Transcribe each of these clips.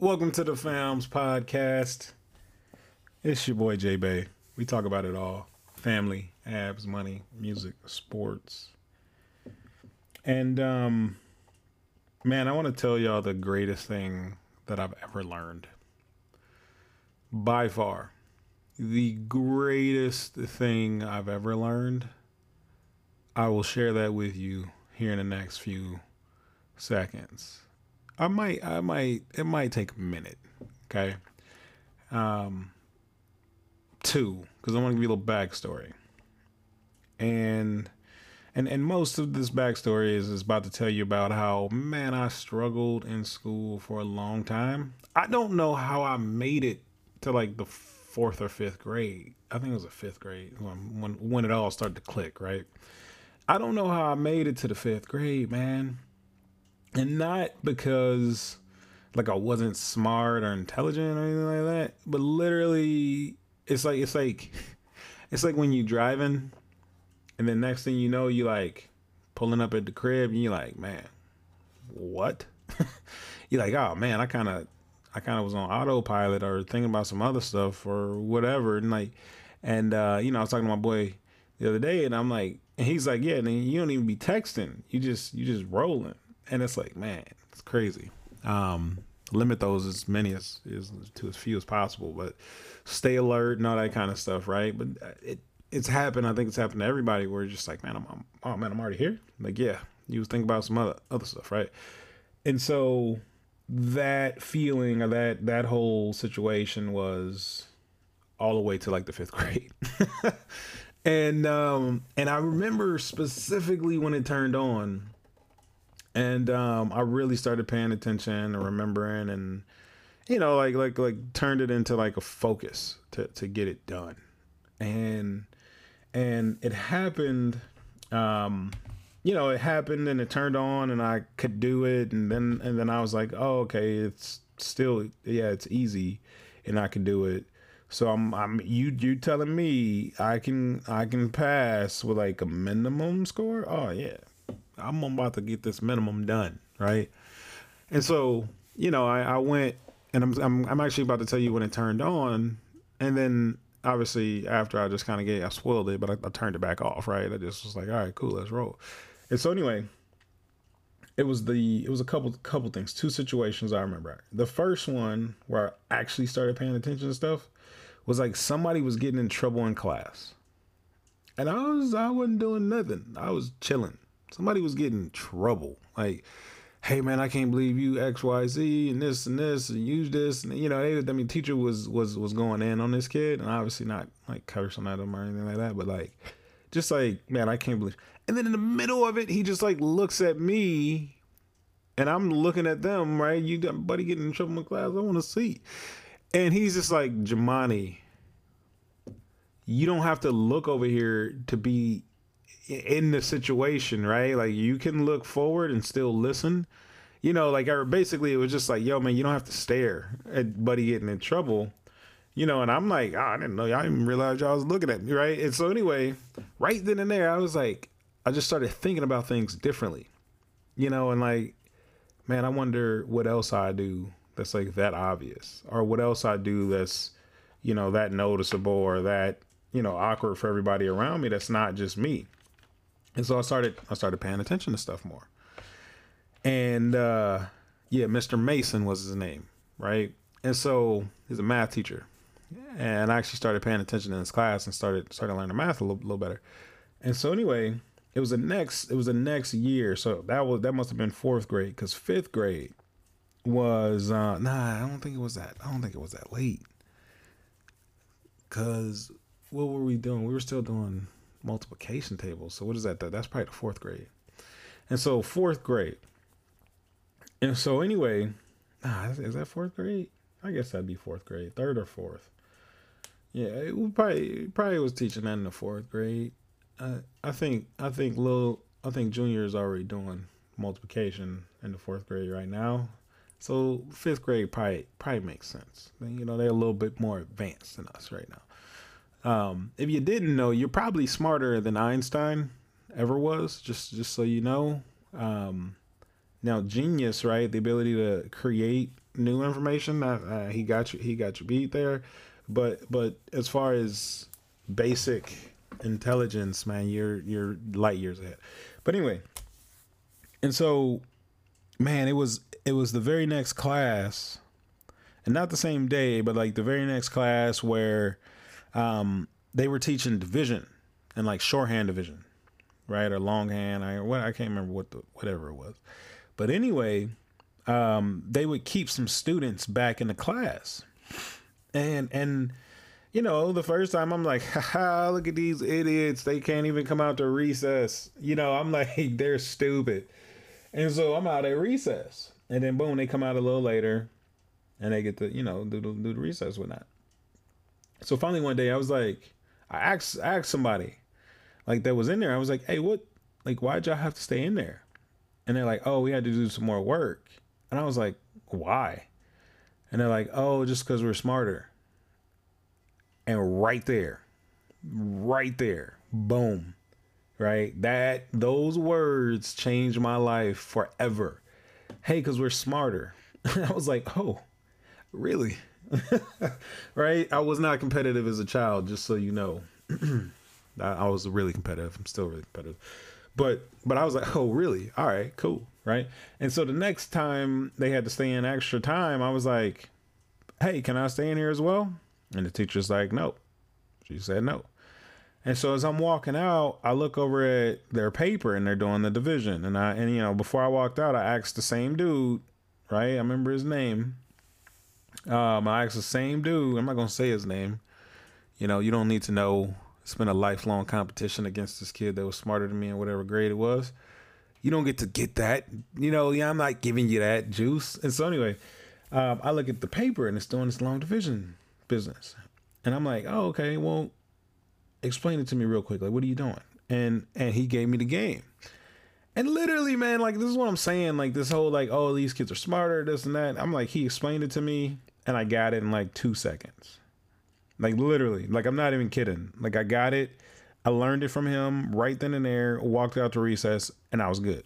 Welcome to the Fams podcast. It's your boy J Bay. We talk about it all family, abs, money, music, sports. And, um, man, I want to tell y'all the greatest thing that I've ever learned. By far, the greatest thing I've ever learned. I will share that with you here in the next few seconds. I might, I might, it might take a minute. Okay. Um, two, because I want to give you a little backstory. And, and, and most of this backstory is, is about to tell you about how, man, I struggled in school for a long time. I don't know how I made it to like the fourth or fifth grade. I think it was a fifth grade when, when, when it all started to click, right? I don't know how I made it to the fifth grade, man and not because like I wasn't smart or intelligent or anything like that, but literally it's like it's like it's like when you driving and then next thing you know you like pulling up at the crib and you're like, man, what? you're like, oh man, I kind of I kind of was on autopilot or thinking about some other stuff or whatever and like and uh you know, I was talking to my boy the other day and I'm like and he's like, yeah, then you don't even be texting. You just you just rolling and it's like, man, it's crazy. Um, limit those as many as, as to as few as possible, but stay alert and all that kind of stuff, right? But it it's happened. I think it's happened to everybody. Where you're just like, man, I'm, I'm oh man, I'm already here. Like, yeah, you was thinking about some other other stuff, right? And so that feeling or that that whole situation was all the way to like the fifth grade. and um and I remember specifically when it turned on and um, I really started paying attention and remembering, and you know, like like like turned it into like a focus to to get it done, and and it happened. Um, you know, it happened and it turned on, and I could do it, and then and then I was like, oh, okay, it's still yeah, it's easy, and I can do it. So I'm I'm you you telling me I can I can pass with like a minimum score? Oh yeah, I'm about to get this minimum done, right? And so, you know, I, I went and I'm, I'm I'm actually about to tell you when it turned on, and then obviously after I just kind of get I spoiled it, but I, I, turned it back off, right? I just was like, all right, cool, let's roll. And so anyway, it was the it was a couple couple things, two situations I remember. The first one where I actually started paying attention to stuff was like somebody was getting in trouble in class, and I was I wasn't doing nothing. I was chilling somebody was getting trouble. Like, hey man, I can't believe you X Y Z and this and this and use this and you know, they, I mean, teacher was was was going in on this kid and obviously not like cursing at him or anything like that, but like, just like man, I can't believe. And then in the middle of it, he just like looks at me. And I'm looking at them, right? You got buddy getting in trouble in class. I want to see. And he's just like, Jamani, you don't have to look over here to be in the situation, right? Like you can look forward and still listen. You know, like or basically it was just like, yo, man, you don't have to stare at Buddy getting in trouble. You know, and I'm like, oh, I didn't know, y'all even realize y'all was looking at me, right? And so anyway, right then and there, I was like, I just started thinking about things differently. You know, and like, man, I wonder what else I do that's like that obvious, or what else I do that's, you know, that noticeable or that, you know, awkward for everybody around me. That's not just me. And so I started I started paying attention to stuff more. And uh yeah, Mr. Mason was his name, right? And so he's a math teacher. And I actually started paying attention in his class and started started learning math a little, little better. And so anyway, it was the next it was the next year. So that was that must have been fourth grade because fifth grade was uh nah, I don't think it was that I don't think it was that late. Cause what were we doing? We were still doing multiplication tables. So what is that? That's probably the fourth grade. And so fourth grade. And so anyway, ah, is that fourth grade? I guess that'd be fourth grade, third or fourth. Yeah, it would probably probably was teaching that in the fourth grade. Uh, I think I think little I think junior is already doing multiplication in the fourth grade right now. So fifth grade probably probably makes sense. You know, they're a little bit more advanced than us right now. Um, if you didn't know, you're probably smarter than Einstein ever was. Just just so you know. Um, now, genius, right? The ability to create new information. Uh, he got you. He got you beat there, but but as far as basic intelligence, man, you're you're light years ahead. But anyway, and so, man, it was it was the very next class, and not the same day, but like the very next class where um, they were teaching division and like shorthand division, right, or longhand. I what I can't remember what the whatever it was, but anyway, um, they would keep some students back in the class, and and you know, the first time I'm like, haha, look at these idiots. They can't even come out to recess. You know, I'm like, they're stupid. And so I'm out at recess. And then boom, they come out a little later and they get to, you know, do, do, do the recess with that. So finally one day I was like, I asked I asked somebody like that was in there. I was like, hey, what like why'd y'all have to stay in there? And they're like, oh, we had to do some more work. And I was like, why? And they're like, oh, just because we're smarter. And right there, right there, boom, right? That those words changed my life forever. Hey, because we're smarter. I was like, oh, really? right? I was not competitive as a child, just so you know. I, was really competitive. I'm still really competitive. But but I was like, oh really? All right, cool. Right. And so the next time they had to stay in extra time, I was like, hey, can I stay in here as well? And the teacher's like, no. She said no. And so as I'm walking out, I look over at their paper and they're doing the division. And I and you know, before I walked out, I asked the same dude, right? I remember his name. Um, I asked the same dude, I'm not gonna say his name. You know, you don't need to know. It's been a lifelong competition against this kid that was smarter than me in whatever grade it was. You don't get to get that. You know, yeah, I'm not giving you that juice. And so anyway, um, I look at the paper and it's doing this long division business. And I'm like, oh, okay, well, explain it to me real quick. Like, what are you doing? And and he gave me the game. And literally, man, like this is what I'm saying. Like this whole like, oh, these kids are smarter, this and that. I'm like, he explained it to me, and I got it in like two seconds. Like literally, like I'm not even kidding. Like I got it. I learned it from him right then and there. Walked out to recess, and I was good.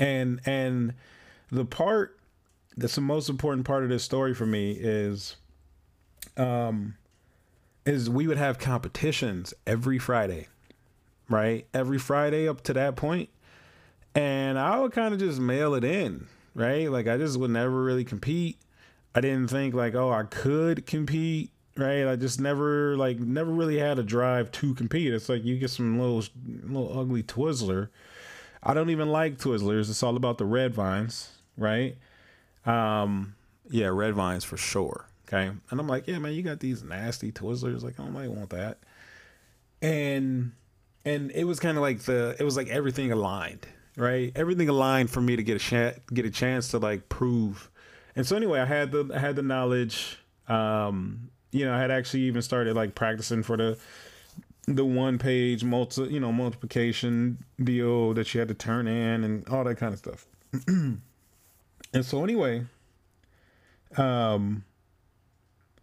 And and the part that's the most important part of this story for me is um, is we would have competitions every Friday, right? Every Friday up to that point, and I would kind of just mail it in, right? Like I just would never really compete. I didn't think like, oh, I could compete, right? I just never like never really had a drive to compete. It's like you get some little little ugly Twizzler. I don't even like Twizzlers. It's all about the red vines, right? Um, yeah, red vines for sure. Okay. And I'm like, yeah, man, you got these nasty Twizzlers. Like, I might want that. And and it was kind of like the it was like everything aligned, right? Everything aligned for me to get a chance get a chance to like prove. And so anyway, I had the I had the knowledge. Um, you know, I had actually even started like practicing for the the one page multi you know multiplication deal that you had to turn in and all that kind of stuff. and so anyway, um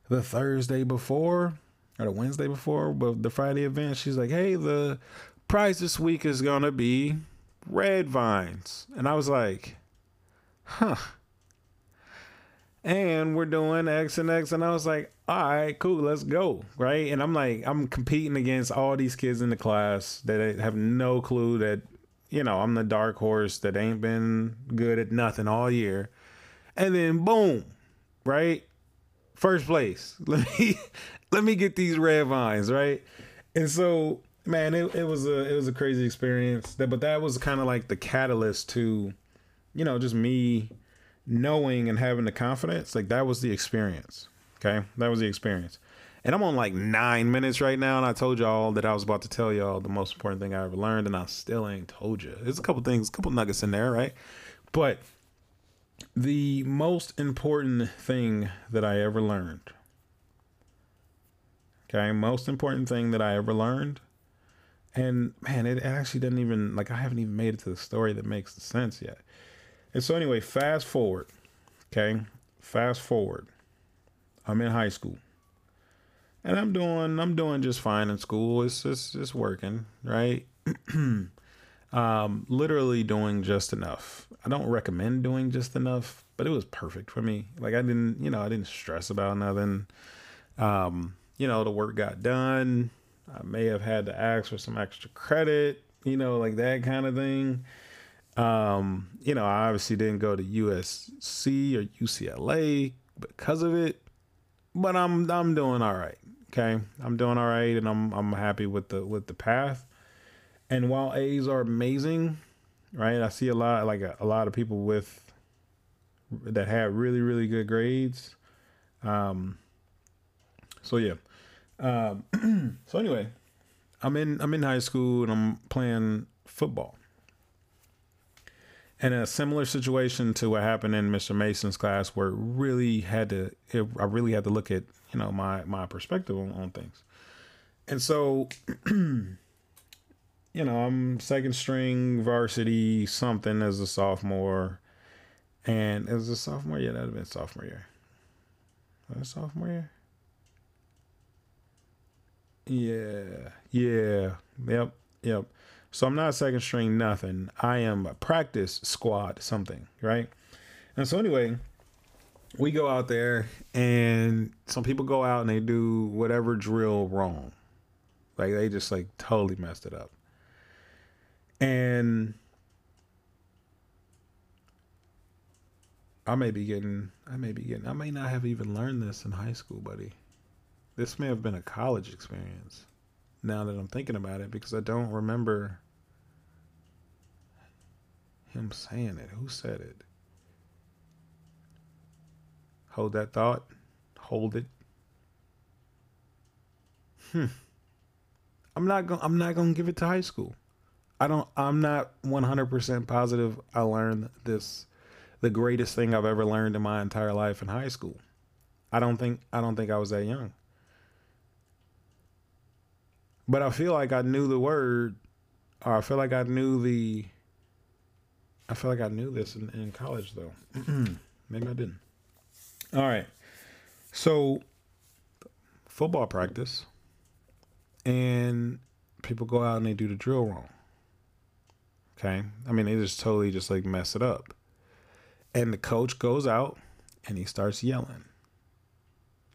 the Thursday before or the Wednesday before, but the Friday event, she's like, "Hey, the prize this week is gonna be red vines," and I was like, "Huh." And we're doing X and X, and I was like, "All right, cool, let's go." Right, and I'm like, I'm competing against all these kids in the class that have no clue that, you know, I'm the dark horse that ain't been good at nothing all year, and then boom, right? first place. Let me let me get these red vines, right? And so, man, it, it was a it was a crazy experience. That but that was kind of like the catalyst to, you know, just me knowing and having the confidence. Like that was the experience. Okay. That was the experience. And I'm on like nine minutes right now, and I told y'all that I was about to tell y'all the most important thing I ever learned, and I still ain't told you. There's a couple things, a couple nuggets in there, right? But the most important thing that I ever learned. Okay, most important thing that I ever learned. And man, it actually doesn't even like I haven't even made it to the story that makes the sense yet. And so anyway, fast forward. Okay? Fast forward. I'm in high school. And I'm doing I'm doing just fine in school. It's just it's working, right? Um, literally doing just enough. I don't recommend doing just enough, but it was perfect for me. Like I didn't, you know, I didn't stress about nothing. Um, you know, the work got done. I may have had to ask for some extra credit, you know, like that kind of thing. Um, you know, I obviously didn't go to USC or UCLA because of it, but I'm I'm doing all right. Okay, I'm doing all right, and I'm I'm happy with the with the path. And while A's are amazing, right? I see a lot like a, a lot of people with that had really really good grades. Um, so yeah. Um, so anyway, I'm in I'm in high school and I'm playing football. And a similar situation to what happened in Mr. Mason's class, where it really had to, it, I really had to look at, you know, my my perspective on, on things. And so, you know, I'm second string varsity something as a sophomore, and as a sophomore, yeah, that'd have been sophomore year. Was sophomore year? Yeah, yeah, yep, yep. So I'm not second string nothing. I am a practice squad something, right? And so anyway, we go out there and some people go out and they do whatever drill wrong. Like they just like totally messed it up. And I may be getting I may be getting I may not have even learned this in high school, buddy. This may have been a college experience now that I'm thinking about it because I don't remember him saying it. Who said it? Hold that thought. Hold it. Hmm. I'm not going I'm not going to give it to high school. I don't I'm not 100% positive I learned this the greatest thing I've ever learned in my entire life in high school. I don't think I don't think I was that young. But I feel like I knew the word, or I feel like I knew the. I feel like I knew this in, in college, though. Maybe I didn't. All right. So, football practice, and people go out and they do the drill wrong. Okay. I mean, they just totally just like mess it up. And the coach goes out and he starts yelling.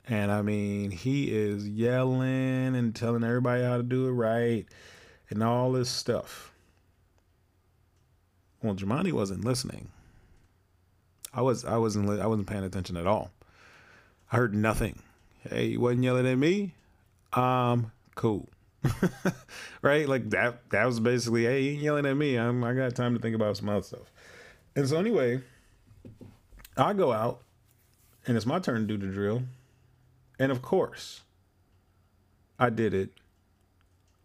And I mean, he is yelling and telling everybody how to do it right and all this stuff. Well, Jamani wasn't listening. I was I wasn't I wasn't paying attention at all. I heard nothing. Hey, you wasn't yelling at me? Um, cool. right? Like that that was basically, hey, you yelling at me. I'm I got time to think about some other stuff. And so anyway, I go out and it's my turn to do the drill. And of course, I did it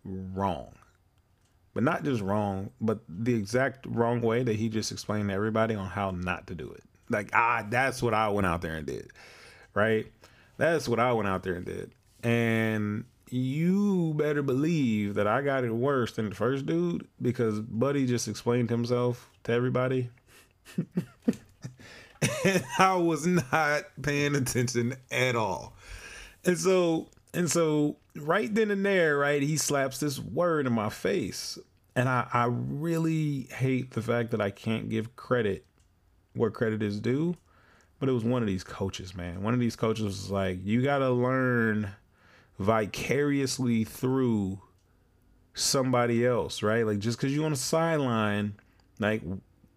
wrong. But not just wrong, but the exact wrong way that he just explained to everybody on how not to do it. Like, ah, that's what I went out there and did. Right? That's what I went out there and did. And you better believe that I got it worse than the first dude because Buddy just explained himself to everybody. and I was not paying attention at all. And so and so right then and there, right, he slaps this word in my face. And I, I really hate the fact that I can't give credit where credit is due. But it was one of these coaches, man. One of these coaches was like, you gotta learn vicariously through somebody else, right? Like just because you're on the sideline, like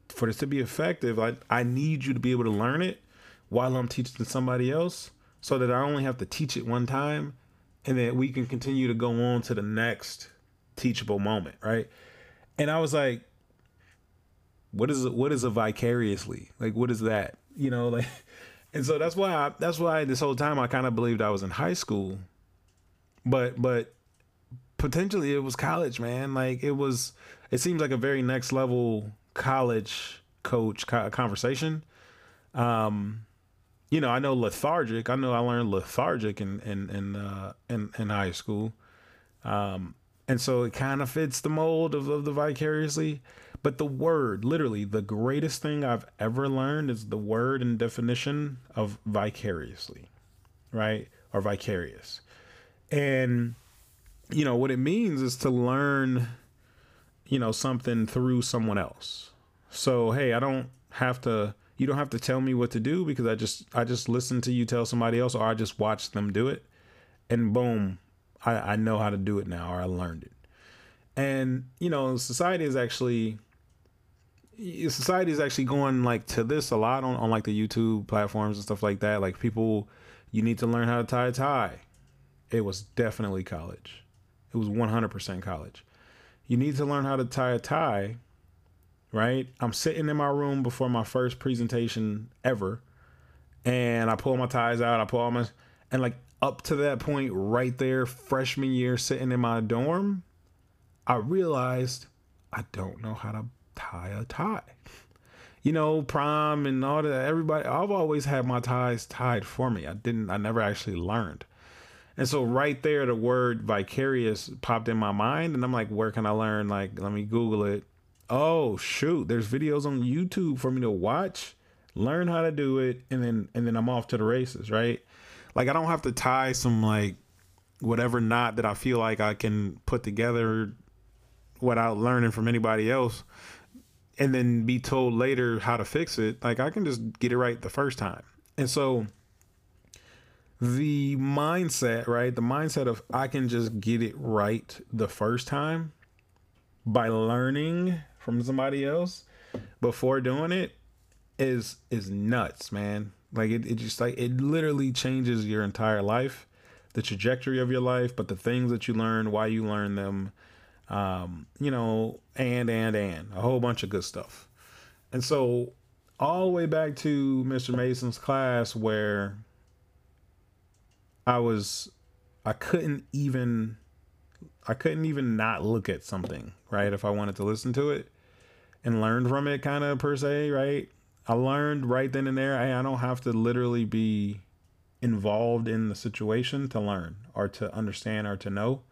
for this to be effective, I I need you to be able to learn it while I'm teaching somebody else so that I only have to teach it one time and that we can continue to go on to the next teachable moment, right? And I was like, what is what is a vicariously? Like what is that? You know, like and so that's why I, that's why this whole time I kind of believed I was in high school. But but potentially it was college, man. Like it was it seems like a very next level college coach conversation. Um you know, I know lethargic. I know I learned lethargic in in in uh, in, in high school, um, and so it kind of fits the mold of, of the vicariously. But the word, literally, the greatest thing I've ever learned is the word and definition of vicariously, right, or vicarious, and you know what it means is to learn you know, something through someone else. So, hey, I don't have to you don't have to tell me what to do because I just I just listen to you tell somebody else or I just watch them do it and boom, I, I know how to do it now or I learned it. And, you know, society is actually society is actually going like to this a lot on, on like the YouTube platforms and stuff like that. Like people you need to learn how to tie a tie. It was definitely college. It was 100% college. You need to learn how to tie a tie right? I'm sitting in my room before my first presentation ever, and I pull my ties out. I pull all my and like up to that point, right there, freshman year, sitting in my dorm, I realized I don't know how to tie a tie. You know, prom and all that. Everybody, I've always had my ties tied for me. I didn't. I never actually learned. And so right there, the word vicarious popped in my mind, and I'm like, where can I learn? Like, let me Google it oh shoot, there's videos on YouTube for me to watch, learn how to do it, and then and then I'm off to the races, right? Like I don't have to tie some like whatever knot that I feel like I can put together without learning from anybody else and then be told later how to fix it. Like I can just get it right the first time. And so the mindset, right? The mindset of I can just get it right the first time by learning from somebody else before doing it is is nuts, man. Like it, it just like it literally changes your entire life, the trajectory of your life, but the things that you learn, why you learn them, um, you know, and and and a whole bunch of good stuff. And so all the way back to Mr. Mason's class where I was I couldn't even I couldn't even not look at something, right? If I wanted to listen to it and learn from it kind of per se, right? I learned right then and there, hey, I don't have to literally be involved in the situation to learn or to understand or to know.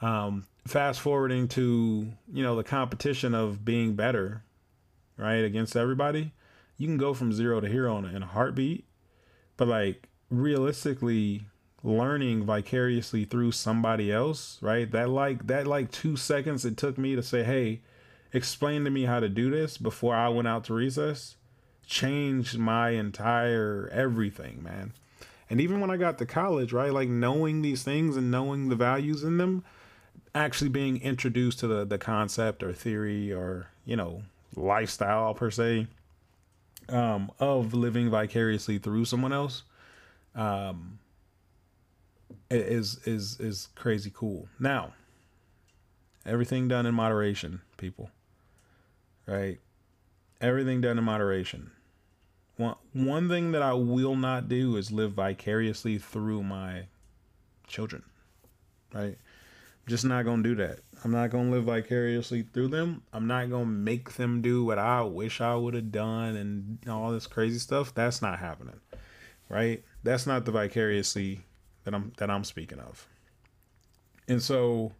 Um, fast forwarding to, you know, the competition of being better, right, against everybody, you can go from zero to hero in a, in a heartbeat. But like realistically, learning vicariously through somebody else, right? That like that like two seconds it took me to say, hey, explained to me how to do this before I went out to recess changed my entire everything, man. And even when I got to college, right, like knowing these things and knowing the values in them, actually being introduced to the the concept or theory or you know lifestyle per se um, of living vicariously through someone else um, is is is crazy cool. Now, everything done in moderation, people right? Everything done in moderation. One one thing that I will not do is live vicariously through my children. Right? Just not gonna do that. I'm not gonna live vicariously through them. I'm not gonna make them do what I wish I would have done and all this crazy stuff. That's not happening. Right? That's not the vicariously that I'm that I'm speaking of. And so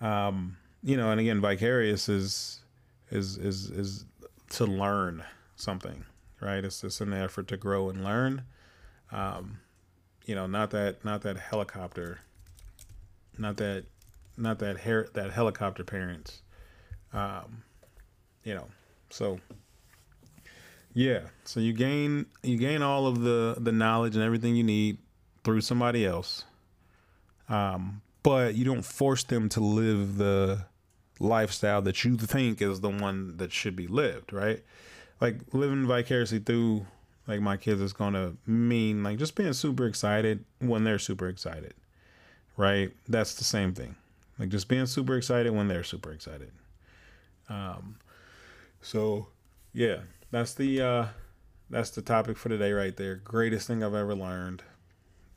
um, you know, and again, vicarious is is is is to learn something, right? It's just an effort to grow and learn. Um, you know, not that not that helicopter, not that not that hair that helicopter parents. Um, you know, so yeah, so you gain you gain all of the the knowledge and everything you need through somebody else. Um, but you don't force them to live the lifestyle that you think is the one that should be lived, right? Like living vicariously through like my kids is to mean like just being super excited when they're super excited. Right? That's the same thing. Like just being super excited when they're super excited. Um so yeah, that's the uh that's the topic for today right there. Greatest thing I've ever learned.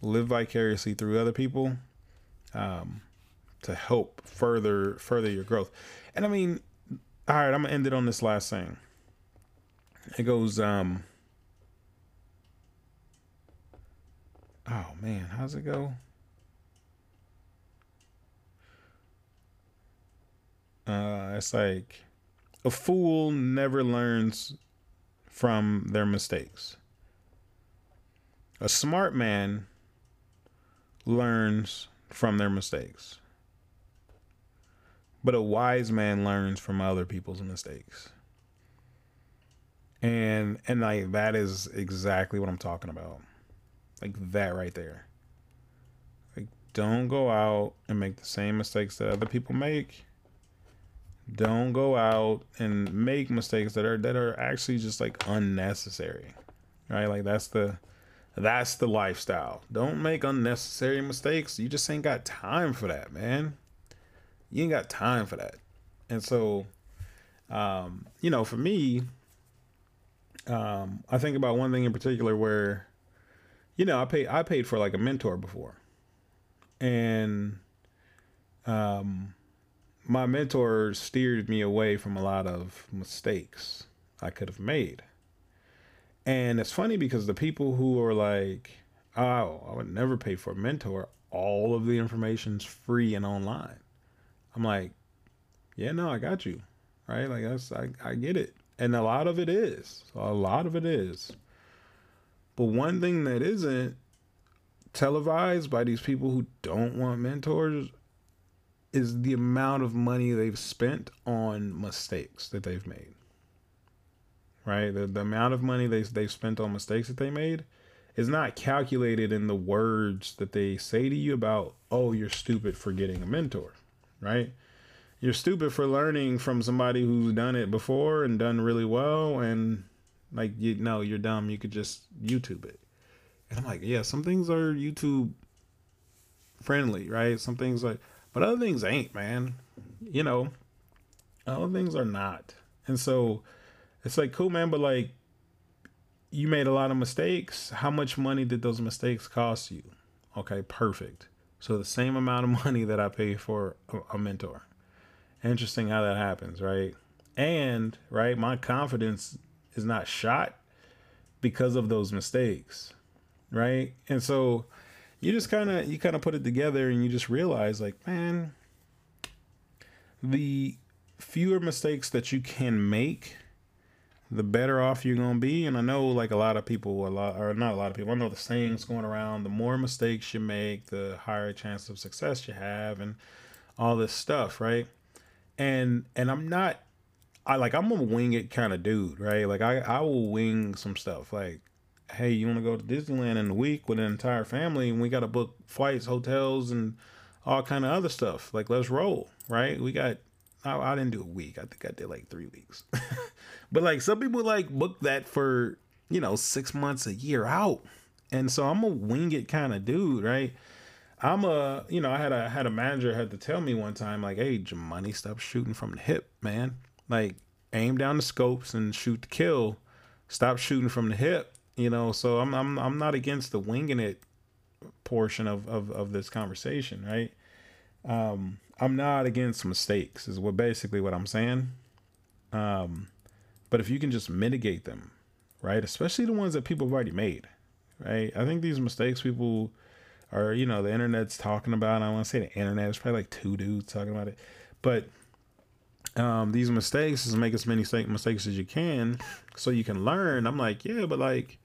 Live vicariously through other people. Um to help further further your growth. And I mean, all right, I'm gonna end it on this last thing. It goes, um, oh man, how's it go? Uh, it's like a fool never learns from their mistakes. A smart man learns from their mistakes. But a wise man learns from other people's mistakes. And and like that is exactly what I'm talking about. Like that right there. Like don't go out and make the same mistakes that other people make. Don't go out and make mistakes that are that are actually just like unnecessary. Right? Like that's the that's the lifestyle. Don't make unnecessary mistakes. You just ain't got time for that, man. You ain't got time for that. And so, um, you know, for me, um, I think about one thing in particular where, you know, I paid I paid for like a mentor before, and um, my mentor steered me away from a lot of mistakes I could have made. And it's funny because the people who are like, oh, I would never pay for a mentor, all of the information's free and online. I'm like, yeah, no, I got you. Right? Like that's I, I get it. And a lot of it is. A lot of it is. But one thing that isn't televised by these people who don't want mentors is the amount of money they've spent on mistakes that they've made right? The, the amount of money they, they've spent on mistakes that they made is not calculated in the words that they say to you about, oh, you're stupid for getting a mentor, right? You're stupid for learning from somebody who's done it before and done really well. And like, you know, you're dumb. You could just YouTube it. And I'm like, yeah, some things are YouTube friendly, right? Some things like, but other things ain't, man. You know, other things are not. And so, it's like cool, man, but like you made a lot of mistakes. How much money did those mistakes cost you? Okay, perfect. So the same amount of money that I pay for a, mentor. Interesting how that happens, right? And right, my confidence is not shot because of those mistakes, right? And so you just kind of you kind of put it together and you just realize like, man, the fewer mistakes that you can make the better off you're gonna be. And I know like a lot of people, a lot or not a lot of people. I know the sayings going around: the more mistakes you make, the higher chance of success you have, and all this stuff, right? And and I'm not, I like I'm a wing it kind of dude, right? Like I I will wing some stuff. Like, hey, you want to go to Disneyland in a week with an entire family, and we got to book flights, hotels, and all kind of other stuff. Like, let's roll, right? We got I, I didn't do a week. I think I did like three weeks. but like some people like book that for you know six months, a year out, and so I'm a wing it kind of dude, right? I'm a you know I had a had a manager had to tell me one time like, hey, money, stop shooting from the hip, man. Like aim down the scopes and shoot to kill. Stop shooting from the hip. You know, so I'm I'm I'm not against the winging it portion of of, of this conversation, right? Um, I'm not against mistakes, is what basically what I'm saying. Um, but if you can just mitigate them, right, especially the ones that people have already made, right? I think these mistakes people are, you know, the internet's talking about. I want to say the internet. is probably like two dudes talking about it, but um, these mistakes is make as many mistakes as you can, so you can learn. I'm like, yeah, but like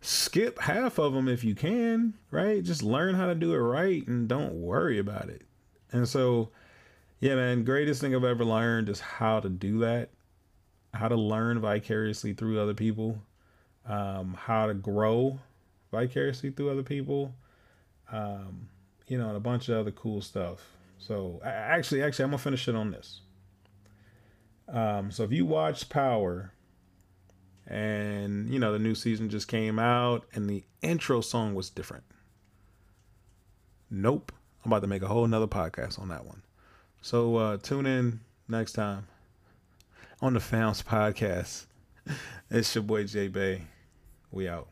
skip half of them if you can, right? Just learn how to do it right and don't worry about it. And so, yeah, man, greatest thing I've ever learned is how to do that, how to learn vicariously through other people, um, how to grow vicariously through other people, um, you know, and a bunch of other cool stuff. So, actually, actually, I'm gonna finish it on this. Um, so if you watch Power, and you know the new season just came out, and the intro song was different. Nope. I'm about to make a whole nother podcast on that one. So uh, tune in next time on the Founds Podcast. It's your boy J Bay. We out.